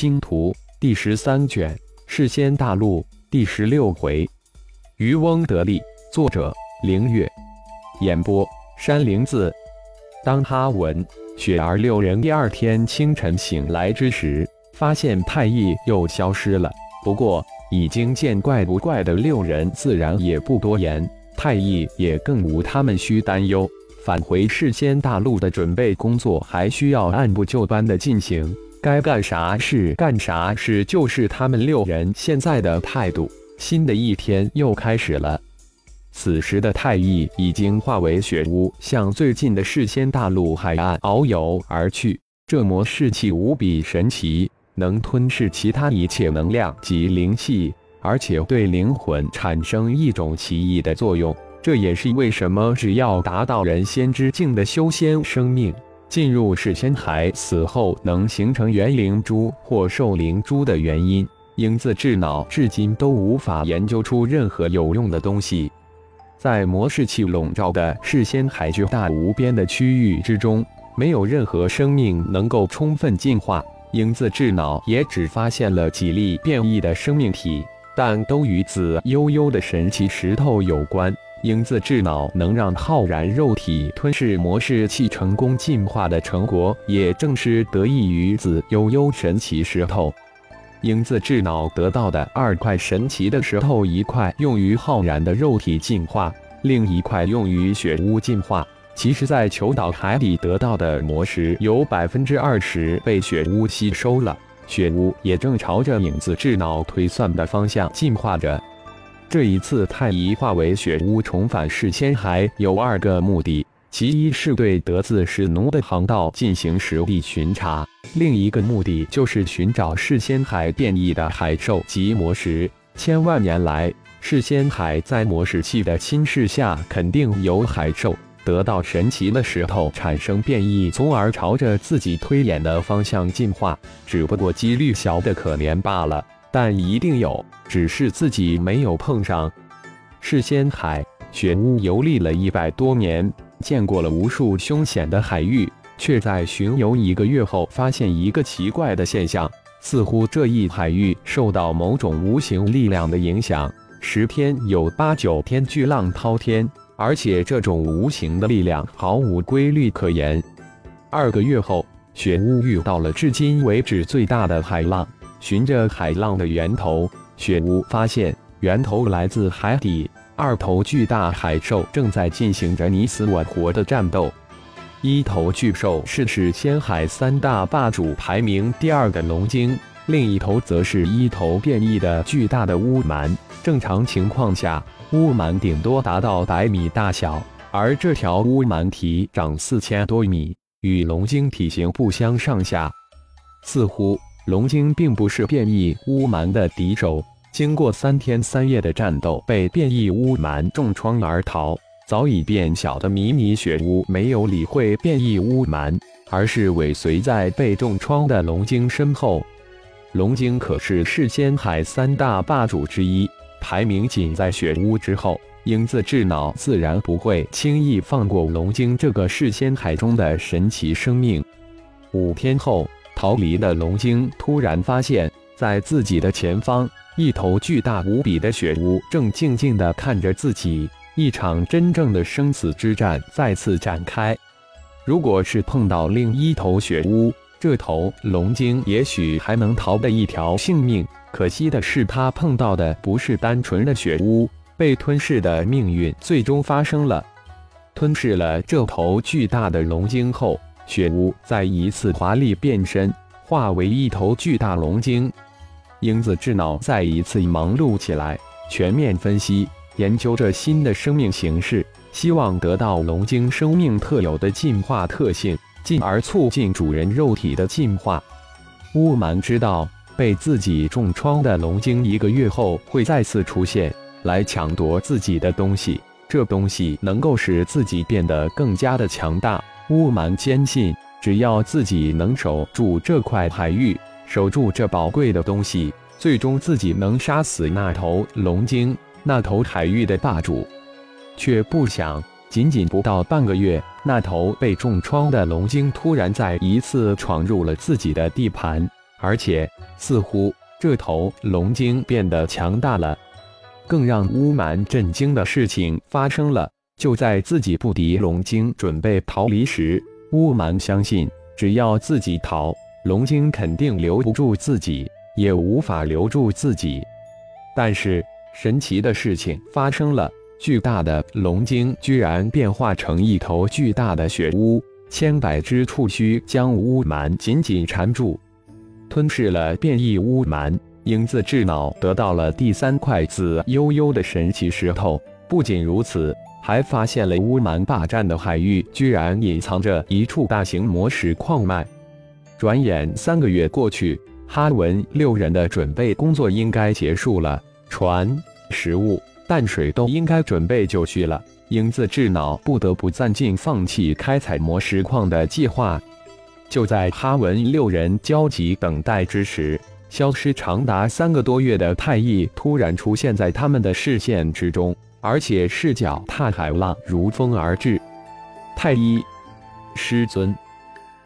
星图》第十三卷《世仙大陆》第十六回。渔翁得利，作者：凌月，演播：山灵子。当哈文、雪儿六人第二天清晨醒来之时，发现太乙又消失了。不过，已经见怪不怪的六人自然也不多言，太乙也更无他们需担忧。返回世仙大陆的准备工作还需要按部就班的进行，该干啥事干啥事，就是他们六人现在的态度。新的一天又开始了。此时的太乙已经化为雪雾，向最近的世仙大陆海岸遨游而去。这魔士气无比神奇，能吞噬其他一切能量及灵气，而且对灵魂产生一种奇异的作用。这也是为什么只要达到人仙之境的修仙生命，进入世仙海死后能形成元灵珠或兽灵珠的原因。影子智脑至今都无法研究出任何有用的东西。在魔士气笼罩的世仙海巨大无边的区域之中，没有任何生命能够充分进化。影子智脑也只发现了几粒变异的生命体，但都与紫悠悠的神奇石头有关。影子智脑能让浩然肉体吞噬魔士气成功进化的成果，也正是得益于紫悠悠神奇石头。影子智脑得到的二块神奇的石头，一块用于浩然的肉体进化，另一块用于雪屋进化。其实，在求岛海底得到的魔石，有百分之二十被雪屋吸收了。雪屋也正朝着影子智脑推算的方向进化着。这一次，太乙化为雪屋重返世仙海，有二个目的。其一是对得自是奴的航道进行实地巡查，另一个目的就是寻找世仙海变异的海兽及魔石。千万年来，世仙海在魔石器的侵蚀下，肯定有海兽得到神奇的石头产生变异，从而朝着自己推演的方向进化。只不过几率小的可怜罢了，但一定有，只是自己没有碰上。世仙海雪屋游历了一百多年。见过了无数凶险的海域，却在巡游一个月后发现一个奇怪的现象：似乎这一海域受到某种无形力量的影响，十天有八九天巨浪滔天，而且这种无形的力量毫无规律可言。二个月后，雪屋遇到了至今为止最大的海浪，循着海浪的源头，雪屋发现源头来自海底。二头巨大海兽正在进行着你死我活的战斗。一头巨兽是是仙海三大霸主排名第二的龙鲸，另一头则是一头变异的巨大的乌蛮。正常情况下，乌蛮顶多达到百米大小，而这条乌蛮体长四千多米，与龙鲸体型不相上下。似乎龙精并不是变异乌蛮的敌手。经过三天三夜的战斗，被变异乌蛮重创而逃。早已变小的迷你雪乌没有理会变异乌蛮，而是尾随在被重创的龙精身后。龙精可是世仙海三大霸主之一，排名仅在雪乌之后。英字智脑自然不会轻易放过龙精这个世仙海中的神奇生命。五天后，逃离的龙鲸突然发现，在自己的前方。一头巨大无比的雪乌正静静地看着自己，一场真正的生死之战再次展开。如果是碰到另一头雪乌，这头龙鲸也许还能逃得一条性命。可惜的是，他碰到的不是单纯的雪乌，被吞噬的命运最终发生了。吞噬了这头巨大的龙鲸后，雪乌再一次华丽变身，化为一头巨大龙精。英子智脑再一次忙碌起来，全面分析研究着新的生命形式，希望得到龙精生命特有的进化特性，进而促进主人肉体的进化。乌蛮知道被自己重创的龙精一个月后会再次出现，来抢夺自己的东西，这东西能够使自己变得更加的强大。乌蛮坚信，只要自己能守住这块海域。守住这宝贵的东西，最终自己能杀死那头龙鲸，那头海域的霸主。却不想，仅仅不到半个月，那头被重创的龙鲸突然再一次闯入了自己的地盘，而且似乎这头龙鲸变得强大了。更让乌蛮震惊的事情发生了，就在自己不敌龙精，准备逃离时，乌蛮相信，只要自己逃，龙精肯定留不住自己，也无法留住自己。但是神奇的事情发生了，巨大的龙精居然变化成一头巨大的血乌，千百只触须将乌蛮紧紧缠住，吞噬了变异乌蛮。影子智脑得到了第三块紫悠悠的神奇石头，不仅如此，还发现了乌蛮霸占的海域居然隐藏着一处大型魔石矿脉。转眼三个月过去，哈文六人的准备工作应该结束了，船、食物、淡水都应该准备就绪了。影子智脑不得不暂进放弃开采魔石矿的计划。就在哈文六人焦急等待之时，消失长达三个多月的太一突然出现在他们的视线之中，而且是脚踏海浪如风而至。太一，师尊，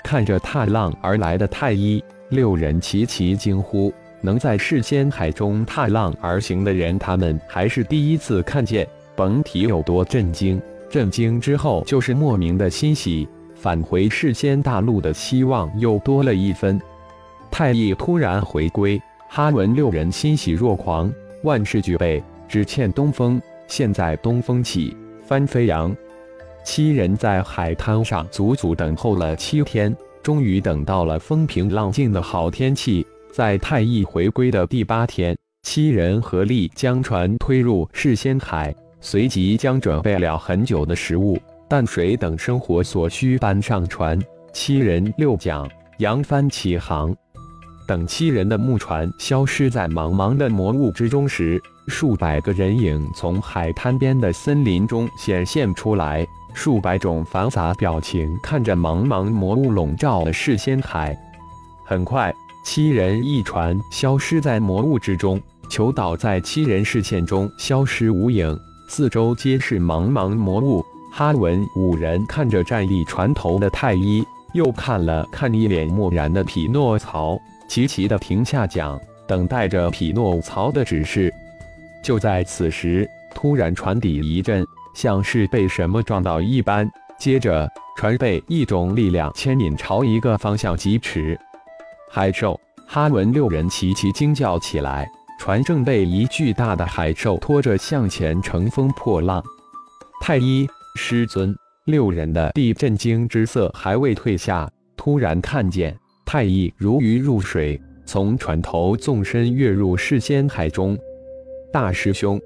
看着踏浪而来的太一，六人齐齐惊呼：能在世间海中踏浪而行的人，他们还是第一次看见。甭提有多震惊，震惊之后就是莫名的欣喜，返回世间大陆的希望又多了一分。太乙突然回归，哈文六人欣喜若狂，万事俱备，只欠东风。现在东风起，帆飞扬。七人在海滩上足足等候了七天，终于等到了风平浪静的好天气。在太乙回归的第八天，七人合力将船推入世仙海，随即将准备了很久的食物、淡水等生活所需搬上船。七人六桨扬帆起航。等七人的木船消失在茫茫的魔雾之中时，数百个人影从海滩边的森林中显现出来，数百种繁杂表情看着茫茫魔雾笼罩的世仙海。很快，七人一船消失在魔雾之中，求岛在七人视线中消失无影，四周皆是茫茫魔雾。哈文五人看着站立船头的太一，又看了看一脸漠然的匹诺曹。齐齐的停下桨，等待着匹诺曹的指示。就在此时，突然船底一震，像是被什么撞到一般。接着，船被一种力量牵引朝一个方向疾驰。海兽哈文六人齐齐惊叫起来，船正被一巨大的海兽拖着向前乘风破浪。太一师尊六人的地震惊之色还未退下，突然看见。太乙如鱼入水，从船头纵身跃入世仙海中。大师兄，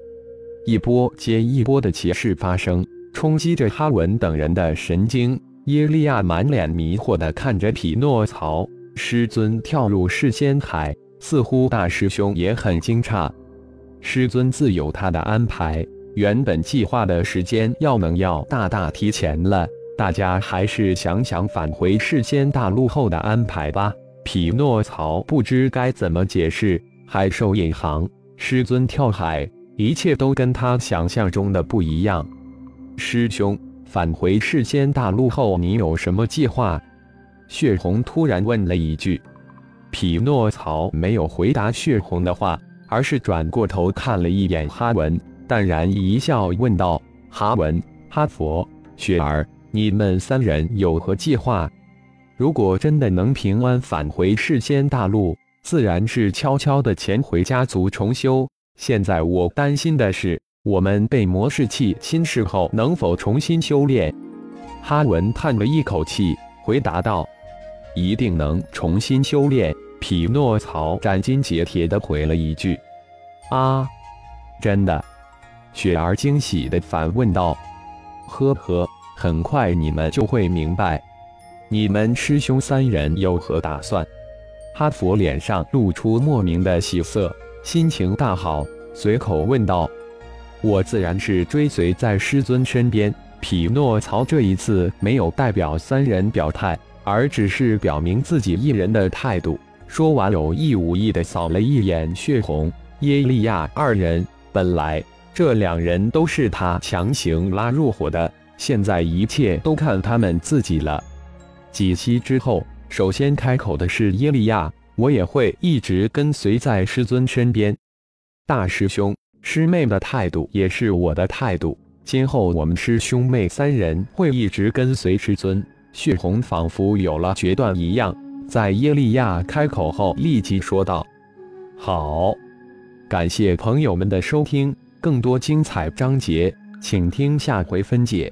一波接一波的奇事发生，冲击着哈文等人的神经。耶利亚满脸迷惑地看着匹诺曹师尊跳入世仙海，似乎大师兄也很惊诧。师尊自有他的安排，原本计划的时间要能要大大提前了。大家还是想想返回世间大陆后的安排吧。匹诺曹不知该怎么解释。海兽引航，师尊跳海，一切都跟他想象中的不一样。师兄，返回世间大陆后，你有什么计划？血红突然问了一句。匹诺曹没有回答血红的话，而是转过头看了一眼哈文，淡然一笑，问道：“哈文，哈佛，雪儿。”你们三人有何计划？如果真的能平安返回世间大陆，自然是悄悄的潜回家族重修。现在我担心的是，我们被魔士器侵蚀后，能否重新修炼？哈文叹了一口气，回答道：“一定能重新修炼。”匹诺曹斩钉截铁的回了一句：“啊，真的？”雪儿惊喜的反问道：“呵呵。”很快你们就会明白，你们师兄三人有何打算？哈佛脸上露出莫名的喜色，心情大好，随口问道：“我自然是追随在师尊身边。”匹诺曹这一次没有代表三人表态，而只是表明自己一人的态度。说完，有意无意的扫了一眼血红、耶利亚二人。本来这两人都是他强行拉入伙的。现在一切都看他们自己了。几息之后，首先开口的是耶利亚，我也会一直跟随在师尊身边。大师兄、师妹的态度也是我的态度。今后我们师兄妹三人会一直跟随师尊。血红仿佛有了决断一样，在耶利亚开口后立即说道：“好。”感谢朋友们的收听，更多精彩章节，请听下回分解。